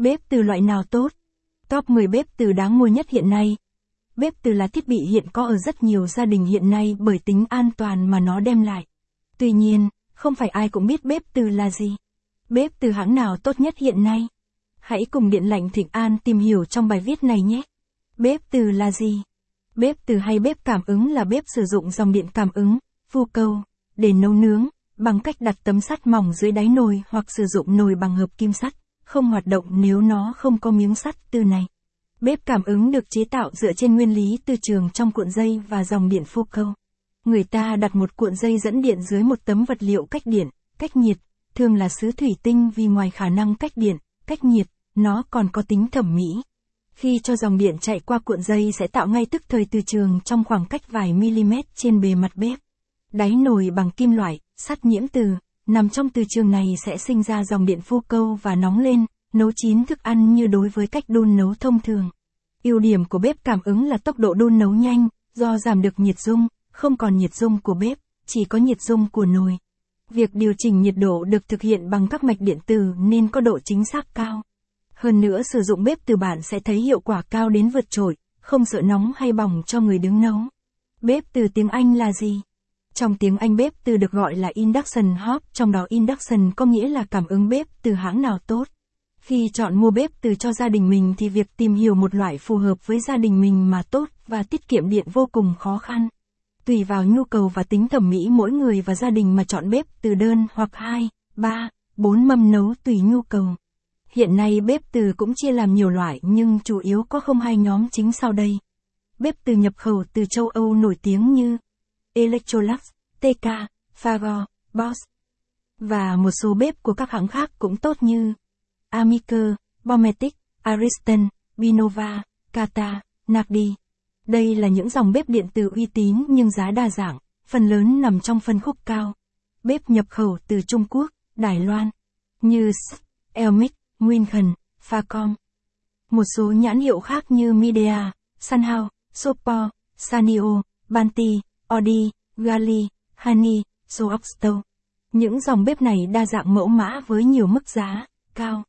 Bếp từ loại nào tốt? Top 10 bếp từ đáng mua nhất hiện nay. Bếp từ là thiết bị hiện có ở rất nhiều gia đình hiện nay bởi tính an toàn mà nó đem lại. Tuy nhiên, không phải ai cũng biết bếp từ là gì. Bếp từ hãng nào tốt nhất hiện nay? Hãy cùng Điện lạnh Thịnh An tìm hiểu trong bài viết này nhé. Bếp từ là gì? Bếp từ hay bếp cảm ứng là bếp sử dụng dòng điện cảm ứng, vu câu, để nấu nướng, bằng cách đặt tấm sắt mỏng dưới đáy nồi hoặc sử dụng nồi bằng hợp kim sắt, không hoạt động nếu nó không có miếng sắt từ này. Bếp cảm ứng được chế tạo dựa trên nguyên lý từ trường trong cuộn dây và dòng điện phô câu. Người ta đặt một cuộn dây dẫn điện dưới một tấm vật liệu cách điện, cách nhiệt, thường là sứ thủy tinh vì ngoài khả năng cách điện, cách nhiệt, nó còn có tính thẩm mỹ. Khi cho dòng điện chạy qua cuộn dây sẽ tạo ngay tức thời từ trường trong khoảng cách vài mm trên bề mặt bếp. Đáy nồi bằng kim loại, sắt nhiễm từ, nằm trong từ trường này sẽ sinh ra dòng điện phu câu và nóng lên, nấu chín thức ăn như đối với cách đun nấu thông thường. Ưu điểm của bếp cảm ứng là tốc độ đun nấu nhanh, do giảm được nhiệt dung, không còn nhiệt dung của bếp, chỉ có nhiệt dung của nồi. Việc điều chỉnh nhiệt độ được thực hiện bằng các mạch điện tử nên có độ chính xác cao. Hơn nữa sử dụng bếp từ bạn sẽ thấy hiệu quả cao đến vượt trội, không sợ nóng hay bỏng cho người đứng nấu. Bếp từ tiếng Anh là gì? Trong tiếng Anh bếp từ được gọi là induction hob, trong đó induction có nghĩa là cảm ứng bếp từ hãng nào tốt. Khi chọn mua bếp từ cho gia đình mình thì việc tìm hiểu một loại phù hợp với gia đình mình mà tốt và tiết kiệm điện vô cùng khó khăn. Tùy vào nhu cầu và tính thẩm mỹ mỗi người và gia đình mà chọn bếp từ đơn hoặc 2, 3, 4 mâm nấu tùy nhu cầu. Hiện nay bếp từ cũng chia làm nhiều loại nhưng chủ yếu có không hai nhóm chính sau đây. Bếp từ nhập khẩu từ châu Âu nổi tiếng như Electrolux, TK, Fagor, Bosch. Và một số bếp của các hãng khác cũng tốt như Amiker, Bometic, Ariston, Binova, Kata, Nagdi. Đây là những dòng bếp điện tử uy tín nhưng giá đa dạng, phần lớn nằm trong phân khúc cao. Bếp nhập khẩu từ Trung Quốc, Đài Loan, như S, Elmic, Winken, Facom. Một số nhãn hiệu khác như Midea, Sunhouse, Sopo, Sanio, Banti, Audi, Gali, Hani, Soapstone. Những dòng bếp này đa dạng mẫu mã với nhiều mức giá cao.